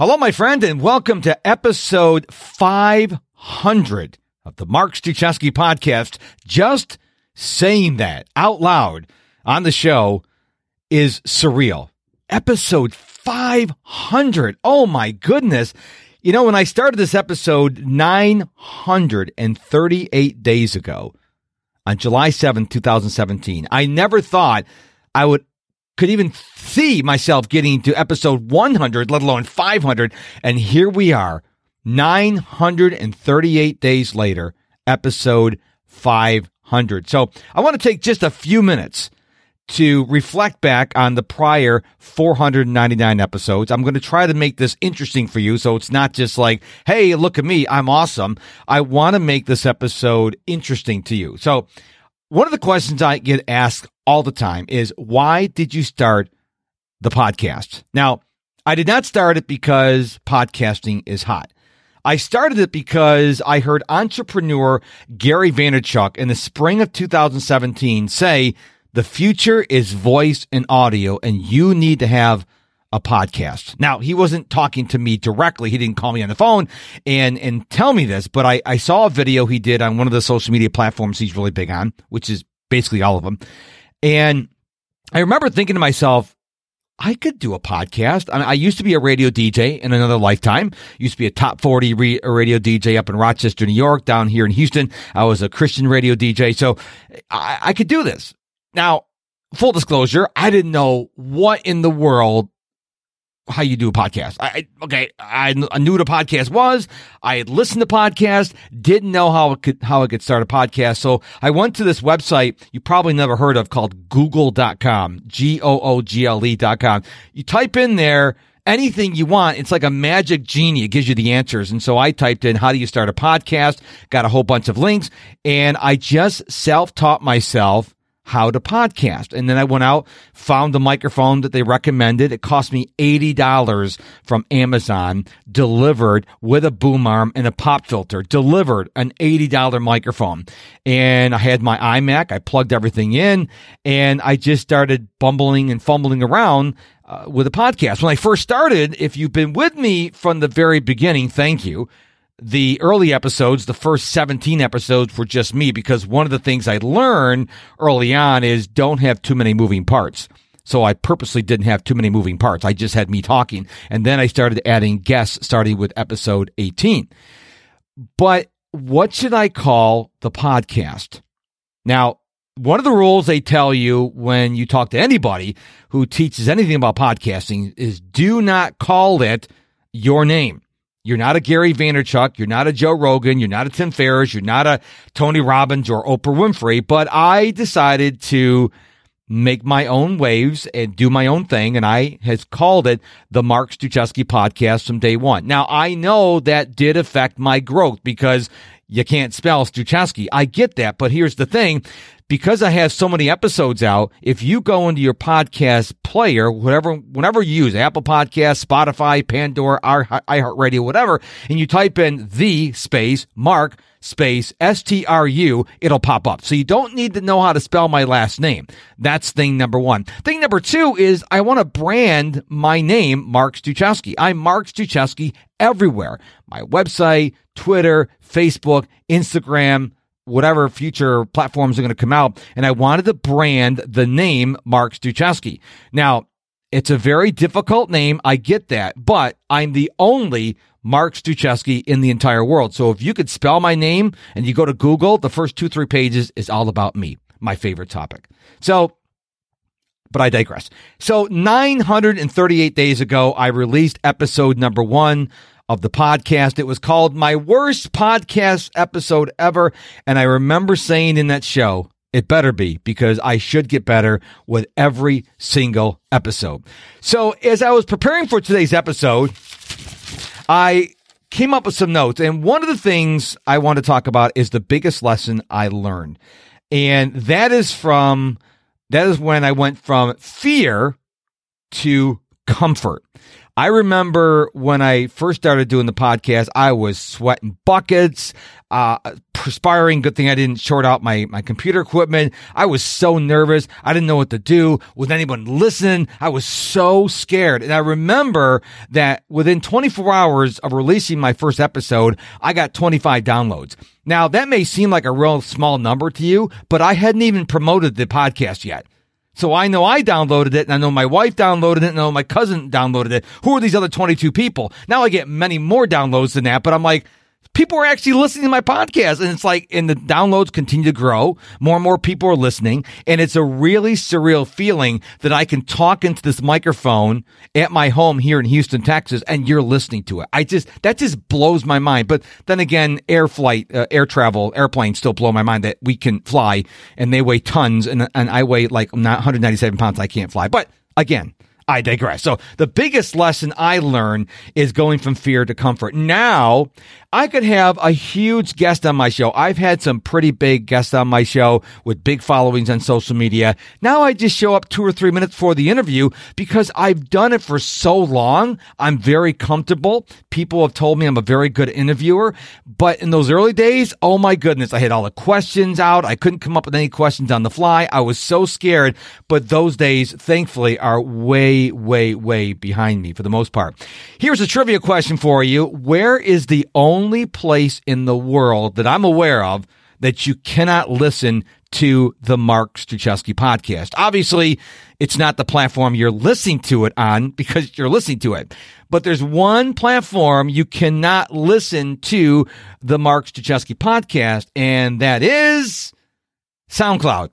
Hello, my friend, and welcome to episode 500 of the Mark Struczewski podcast. Just saying that out loud on the show is surreal. Episode 500. Oh my goodness. You know, when I started this episode 938 days ago on July 7th, 2017, I never thought I would could even see myself getting to episode 100, let alone 500. And here we are, 938 days later, episode 500. So I want to take just a few minutes to reflect back on the prior 499 episodes. I'm going to try to make this interesting for you so it's not just like, hey, look at me, I'm awesome. I want to make this episode interesting to you. So, one of the questions I get asked all the time is why did you start the podcast? Now, I did not start it because podcasting is hot. I started it because I heard entrepreneur Gary Vaynerchuk in the spring of 2017 say the future is voice and audio and you need to have a podcast. Now, he wasn't talking to me directly. He didn't call me on the phone and, and tell me this, but I, I saw a video he did on one of the social media platforms he's really big on, which is basically all of them. And I remember thinking to myself, I could do a podcast. I, mean, I, used to be a radio DJ in another lifetime. Used to be a top 40 re- radio DJ up in Rochester, New York, down here in Houston. I was a Christian radio DJ. So I, I could do this. Now, full disclosure, I didn't know what in the world how you do a podcast. I, okay, I, I, knew what a podcast was. I had listened to podcasts, didn't know how it could how I could start a podcast. So I went to this website you probably never heard of called google.com, G O O G L E.com. You type in there anything you want. It's like a magic genie. It gives you the answers. And so I typed in how do you start a podcast, got a whole bunch of links, and I just self-taught myself how to podcast. And then I went out, found the microphone that they recommended. It cost me $80 from Amazon, delivered with a boom arm and a pop filter, delivered an $80 microphone. And I had my iMac. I plugged everything in and I just started bumbling and fumbling around uh, with a podcast. When I first started, if you've been with me from the very beginning, thank you the early episodes, the first 17 episodes were just me because one of the things I learned early on is don't have too many moving parts. So I purposely didn't have too many moving parts. I just had me talking. And then I started adding guests starting with episode 18. But what should I call the podcast? Now, one of the rules they tell you when you talk to anybody who teaches anything about podcasting is do not call it your name. You're not a Gary Vaynerchuk. You're not a Joe Rogan. You're not a Tim Ferriss. You're not a Tony Robbins or Oprah Winfrey. But I decided to make my own waves and do my own thing. And I has called it the Mark Struczewski podcast from day one. Now I know that did affect my growth because you can't spell Struczewski. I get that. But here's the thing because I have so many episodes out, if you go into your podcast player, whatever, whenever you use Apple Podcast, Spotify, Pandora, iHeartRadio, whatever, and you type in the space Mark space S T R U, it'll pop up. So you don't need to know how to spell my last name. That's thing number one. Thing number two is I want to brand my name, Mark Struczewski. I'm Mark Struczewski everywhere. My website, Twitter, Facebook, Instagram, whatever future platforms are going to come out. And I wanted to brand the name Mark Struczewski. Now, it's a very difficult name. I get that, but I'm the only Mark Struczewski in the entire world. So if you could spell my name and you go to Google, the first two, three pages is all about me, my favorite topic. So, but I digress. So 938 days ago, I released episode number one of the podcast. It was called My Worst Podcast Episode Ever. And I remember saying in that show, it better be because I should get better with every single episode. So as I was preparing for today's episode, I came up with some notes. And one of the things I want to talk about is the biggest lesson I learned. And that is from, that is when I went from fear to comfort. I remember when I first started doing the podcast, I was sweating buckets, uh, perspiring. Good thing I didn't short out my, my computer equipment. I was so nervous. I didn't know what to do. Was anyone listening? I was so scared. And I remember that within 24 hours of releasing my first episode, I got 25 downloads. Now that may seem like a real small number to you, but I hadn't even promoted the podcast yet. So I know I downloaded it and I know my wife downloaded it and I know my cousin downloaded it. Who are these other 22 people? Now I get many more downloads than that, but I'm like, people are actually listening to my podcast and it's like and the downloads continue to grow. More and more people are listening and it's a really surreal feeling that i can talk into this microphone at my home here in houston texas and you're listening to it. I just that just blows my mind. But then again air flight uh, air travel airplanes still blow my mind that we can fly and they weigh tons and, and i weigh like 197 pounds i can't fly. But again I digress. So the biggest lesson I learned is going from fear to comfort. Now I could have a huge guest on my show. I've had some pretty big guests on my show with big followings on social media. Now I just show up two or three minutes for the interview because I've done it for so long. I'm very comfortable. People have told me I'm a very good interviewer. But in those early days, oh my goodness, I had all the questions out. I couldn't come up with any questions on the fly. I was so scared. But those days, thankfully, are way, way, way behind me for the most part. Here's a trivia question for you. Where is the only place in the world that I'm aware of that you cannot listen to the Mark Struczewski podcast. Obviously, it's not the platform you're listening to it on because you're listening to it. But there's one platform you cannot listen to the Mark Struczewski podcast, and that is SoundCloud.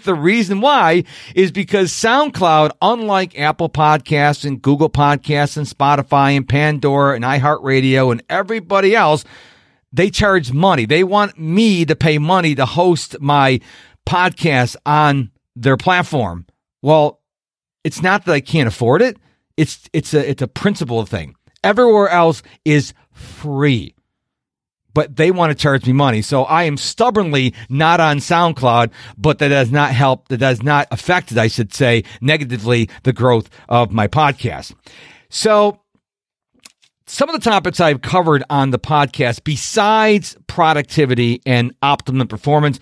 the reason why is because SoundCloud, unlike Apple Podcasts and Google Podcasts and Spotify and Pandora and iHeartRadio and everybody else, they charge money. They want me to pay money to host my podcast on their platform. Well, it's not that I can't afford it. It's it's a it's a principle thing. Everywhere else is free but they want to charge me money. So I am stubbornly not on SoundCloud, but that does not help, that does not affect, I should say, negatively the growth of my podcast. So some of the topics I've covered on the podcast, besides productivity and optimum performance,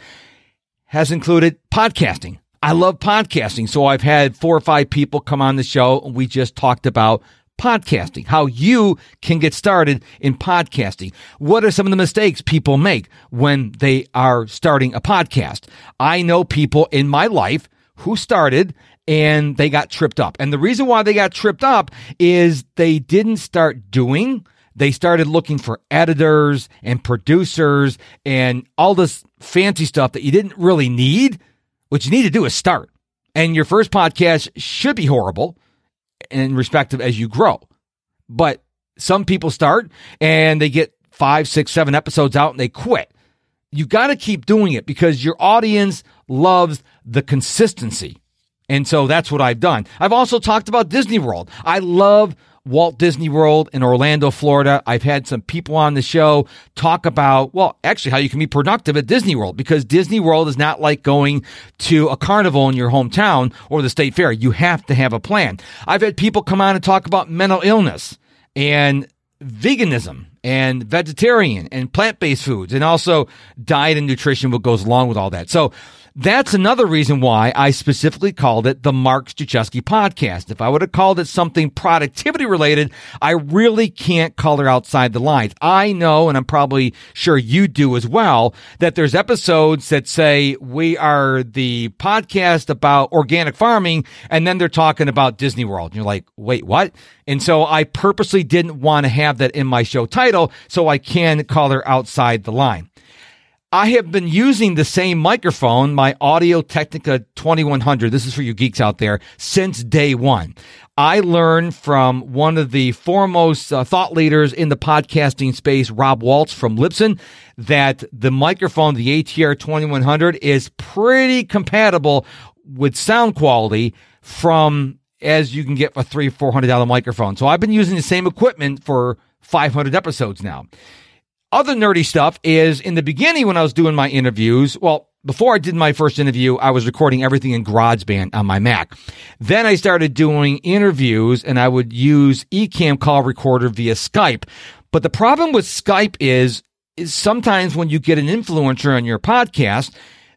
has included podcasting. I love podcasting. So I've had four or five people come on the show and we just talked about podcasting, how you can get started in podcasting. What are some of the mistakes people make when they are starting a podcast? I know people in my life who started and they got tripped up. And the reason why they got tripped up is they didn't start doing. They started looking for editors and producers and all this fancy stuff that you didn't really need. What you need to do is start. And your first podcast should be horrible in respect of as you grow. But some people start and they get five, six, seven episodes out and they quit. You got to keep doing it because your audience loves the consistency. And so that's what I've done. I've also talked about Disney World. I love Walt Disney World in Orlando, Florida. I've had some people on the show talk about, well, actually how you can be productive at Disney World because Disney World is not like going to a carnival in your hometown or the state fair. You have to have a plan. I've had people come on and talk about mental illness and veganism and vegetarian and plant-based foods and also diet and nutrition what goes along with all that. So that's another reason why I specifically called it the Mark Struczewski podcast. If I would have called it something productivity related, I really can't color outside the lines. I know, and I'm probably sure you do as well, that there's episodes that say we are the podcast about organic farming, and then they're talking about Disney World. And you're like, wait, what? And so I purposely didn't want to have that in my show title so I can color outside the line. I have been using the same microphone, my Audio Technica 2100. This is for you geeks out there since day one. I learned from one of the foremost uh, thought leaders in the podcasting space, Rob Walch from Libsyn, that the microphone, the ATR 2100 is pretty compatible with sound quality from as you can get a three, $400 microphone. So I've been using the same equipment for 500 episodes now. Other nerdy stuff is in the beginning when I was doing my interviews, well, before I did my first interview, I was recording everything in GarageBand on my Mac. Then I started doing interviews and I would use Ecamm call recorder via Skype. But the problem with Skype is is sometimes when you get an influencer on your podcast,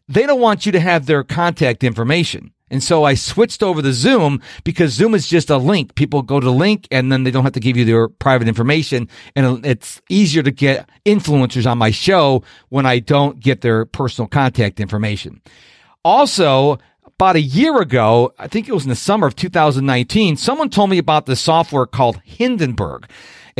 they don't want you to have their contact information. And so I switched over to Zoom because Zoom is just a link. People go to link and then they don't have to give you their private information. And it's easier to get influencers on my show when I don't get their personal contact information. Also, about a year ago, I think it was in the summer of 2019, someone told me about the software called Hindenburg.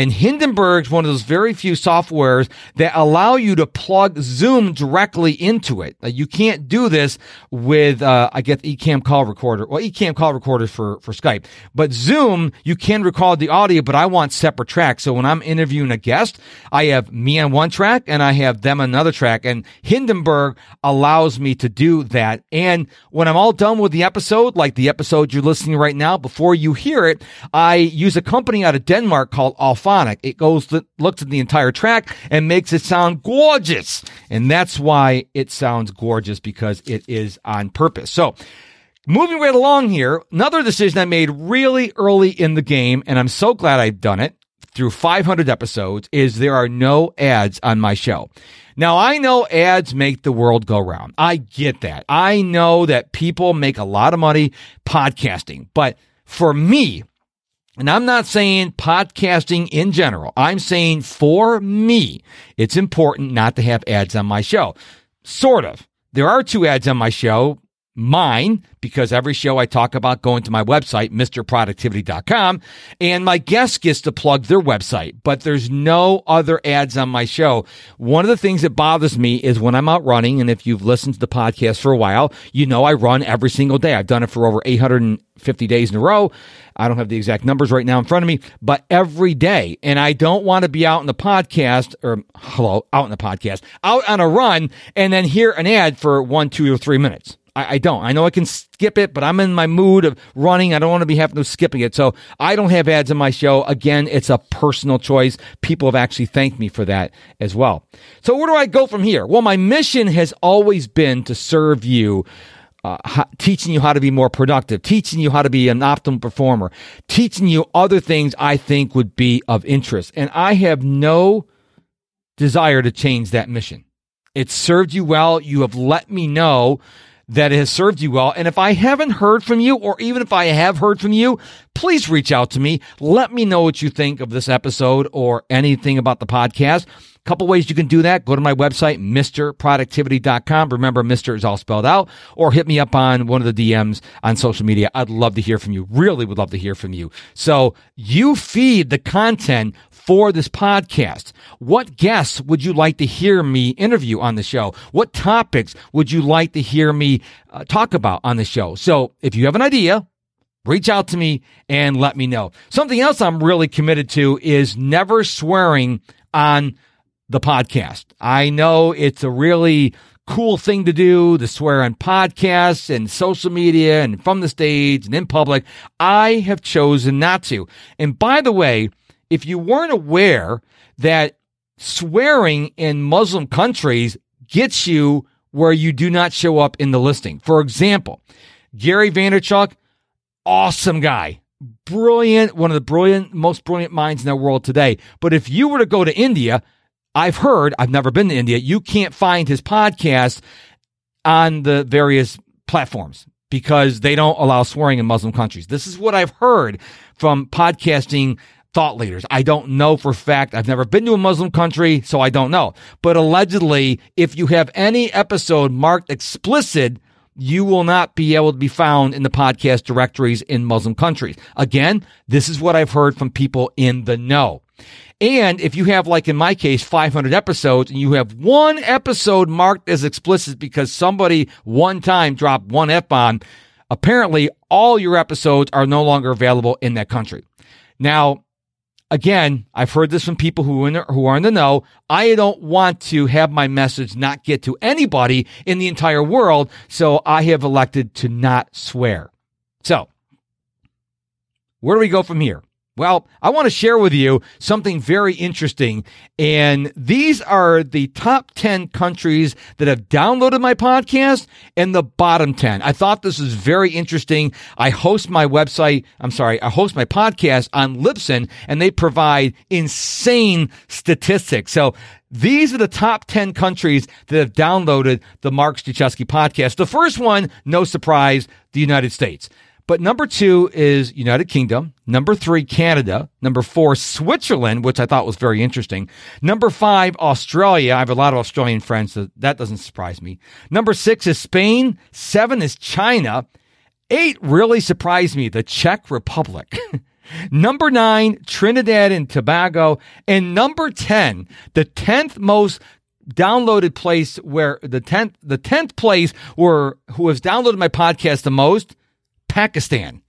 And Hindenburg's one of those very few softwares that allow you to plug Zoom directly into it. you can't do this with, uh, I the Ecamm call recorder. Well, Ecamm call recorder for, for Skype, but Zoom, you can record the audio, but I want separate tracks. So when I'm interviewing a guest, I have me on one track and I have them on another track. And Hindenburg allows me to do that. And when I'm all done with the episode, like the episode you're listening right now, before you hear it, I use a company out of Denmark called Auphonic. It goes, looks at the entire track and makes it sound gorgeous. And that's why it sounds gorgeous because it is on purpose. So, moving right along here, another decision I made really early in the game, and I'm so glad I've done it through 500 episodes, is there are no ads on my show. Now, I know ads make the world go round. I get that. I know that people make a lot of money podcasting, but for me, and I'm not saying podcasting in general. I'm saying for me, it's important not to have ads on my show. Sort of. There are two ads on my show mine because every show I talk about going to my website, MisterProductivity.com, and my guest gets to plug their website, but there's no other ads on my show. One of the things that bothers me is when I'm out running, and if you've listened to the podcast for a while, you know I run every single day. I've done it for over 850 days in a row. I don't have the exact numbers right now in front of me, but every day. And I don't want to be out in the podcast or hello, out in the podcast, out on a run and then hear an ad for one, two, or three minutes. I, I, don't. I know I can skip it, but I'm in my mood of running. I don't want to be having to skipping it. So I don't have ads in my show. Again, it's a personal choice. People have actually thanked me for that as well. So where do I go from here? Well, my mission has always been to serve you. Uh, teaching you how to be more productive, teaching you how to be an optimal performer, teaching you other things I think would be of interest. And I have no desire to change that mission. It served you well. You have let me know that has served you well. And if I haven't heard from you, or even if I have heard from you, please reach out to me. Let me know what you think of this episode or anything about the podcast. A couple ways you can do that. Go to my website, MisterProductivity.com. Remember, Mr. is all spelled out, or hit me up on one of the DMs on social media. I'd love to hear from you. Really would love to hear from you. So you feed the content for this podcast. What guests would you like to hear me interview on the show? What topics would you like to hear me uh, talk about on the show? So if you have an idea, reach out to me and let me know. Something else I'm really committed to is never swearing on the podcast. I know it's a really cool thing to do to swear on podcasts and social media and from the stage and in public. I have chosen not to. And by the way, if you weren't aware that swearing in Muslim countries gets you where you do not show up in the listing. For example, Gary Vaynerchuk, awesome guy, brilliant, one of the brilliant, most brilliant minds in the world today. But if you were to go to India, I've heard, I've never been to India, you can't find his podcast on the various platforms because they don't allow swearing in Muslim countries. This is what I've heard from podcasting thought leaders. I don't know for fact. I've never been to a Muslim country, so I don't know. But allegedly, if you have any episode marked explicit, you will not be able to be found in the podcast directories in Muslim countries. Again, this is what I've heard from people in the know. And if you have, like in my case, 500 episodes and you have one episode marked as explicit because somebody one time dropped one F bomb, apparently all your episodes are no longer available in that country. Now, again, I've heard this from people who, in, who are in the know. I don't want to have my message not get to anybody in the entire world, so I have elected to not swear. So, where do we go from here? Well, I want to share with you something very interesting. And these are the top 10 countries that have downloaded my podcast and the bottom 10. I thought this was very interesting. I host my website, I'm sorry, I host my podcast on Libsyn and they provide insane statistics. So these are the top 10 countries that have downloaded the Mark Struczewski podcast. The first one, no surprise, the United States. But number two is United Kingdom. Number three, Canada. Number four, Switzerland, which I thought was very interesting. Number five, Australia. I have a lot of Australian friends, so that doesn't surprise me. Number six is Spain. Seven is China. Eight really surprised me, the Czech Republic. number nine, Trinidad and Tobago. And number 10, the 10th most downloaded place where the 10th, the 10th place where who has downloaded my podcast the most Pakistan.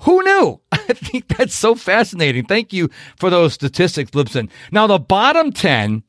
Who knew? I think that's so fascinating. Thank you for those statistics, Libsyn. Now, the bottom 10,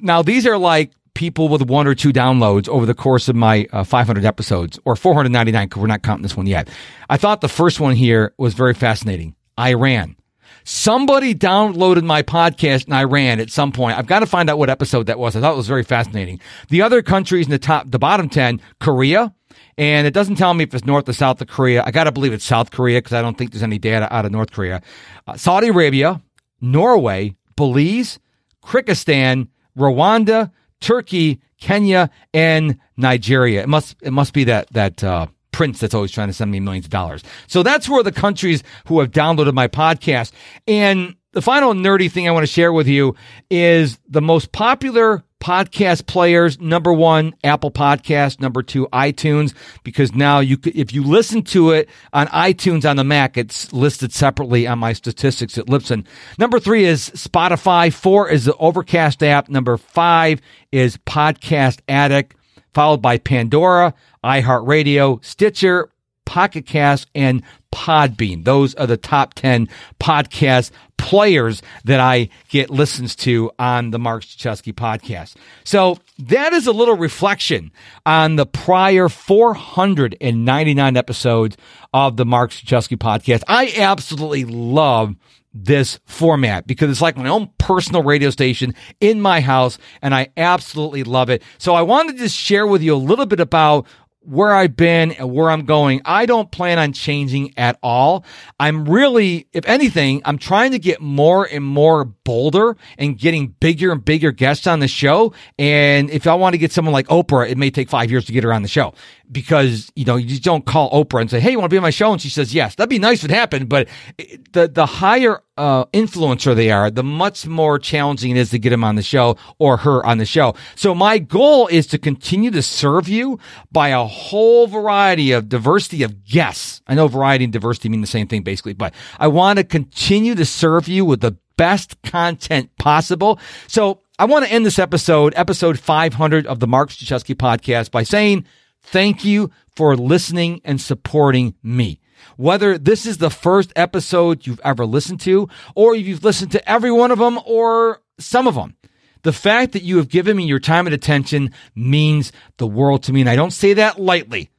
now these are like people with one or two downloads over the course of my uh, 500 episodes or 499 because we're not counting this one yet. I thought the first one here was very fascinating. Iran. Somebody downloaded my podcast in Iran at some point. I've got to find out what episode that was. I thought it was very fascinating. The other countries in the top, the bottom 10, Korea, and it doesn't tell me if it's North or South of Korea. I got to believe it's South Korea because I don't think there's any data out of North Korea. Uh, Saudi Arabia, Norway, Belize, Kyrgyzstan, Rwanda, Turkey, Kenya, and Nigeria. It must it must be that that uh, prince that's always trying to send me millions of dollars. So that's where the countries who have downloaded my podcast. And the final nerdy thing I want to share with you is the most popular podcast players. Number one, Apple Podcast. Number two, iTunes, because now you if you listen to it on iTunes on the Mac, it's listed separately on my statistics at Libsyn. Number three is Spotify. Four is the Overcast app. Number five is Podcast Addict, followed by Pandora, iHeartRadio, Stitcher, Pocket Cast, and Podbean. Those are the top 10 podcast players that I get listens to on the Mark Struczewski podcast. So that is a little reflection on the prior 499 episodes of the Mark Struczewski podcast. I absolutely love this format because it's like my own personal radio station in my house and I absolutely love it. So I wanted to share with you a little bit about where I've been and where I'm going. I don't plan on changing at all. I'm really, if anything, I'm trying to get more and more bolder and getting bigger and bigger guests on the show. And if I want to get someone like Oprah, it may take five years to get her on the show because, you know, you just don't call Oprah and say, Hey, you want to be on my show? And she says, yes, that'd be nice if it happened. But the, the higher, uh, influencer they are, the much more challenging it is to get them on the show or her on the show. So my goal is to continue to serve you by a whole variety of diversity of guests. I know variety and diversity mean the same thing basically, but I want to continue to serve you with the best content possible. So I want to end this episode, episode 500 of the Mark Struczewski podcast by saying thank you for listening and supporting me. Whether this is the first episode you've ever listened to, or you've listened to every one of them or some of them. The fact that you have given me your time and attention means the world to me. And I don't say that lightly.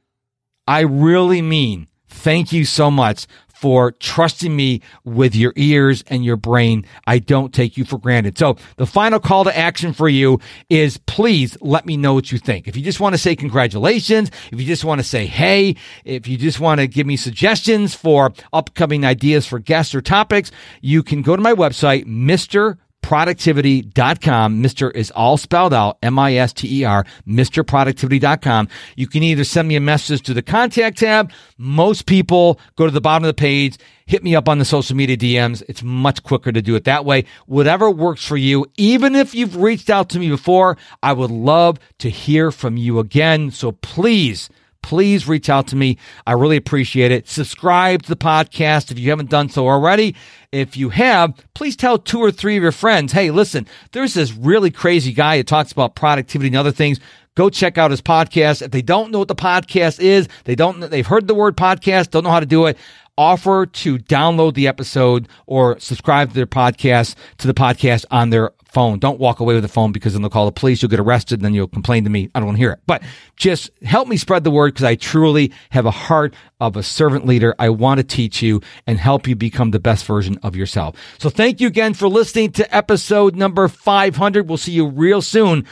I really mean thank you so much for trusting me with your ears and your brain. I don't take you for granted. So the final call to action for you is please let me know what you think. If you just want to say congratulations, if you just want to say hey, if you just want to give me suggestions for upcoming ideas for guests or topics, you can go to my website, Mr productivity.com. Mr. is all spelled out, M-I-S-T-E-R, MisterProductivity.com. You can either send me a message to the contact tab. Most people go to the bottom of the page, hit me up on the social media DMs. It's much quicker to do it that way. Whatever works for you. Even if you've reached out to me before, I would love to hear from you again. So please, please reach out to me. I really appreciate it. Subscribe to the podcast if you haven't done so already. If you have, please tell two or three of your friends, hey, listen, there's this really crazy guy who talks about productivity and other things. go check out his podcast. If they don't know what the podcast is, they don't, they've heard the word podcast, don't know how to do it, offer to download the episode or subscribe to their podcast to the podcast on their phone. Don't walk away with the phone because then they'll call the police. You'll get arrested and then you'll complain to me. I don't want to hear it, but just help me spread the word because I truly have a heart of a servant leader. I want to teach you and help you become the best version of yourself. So thank you again for listening to episode number 500. We'll see you real soon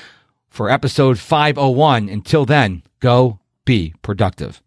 for episode 501. Until then, go be productive.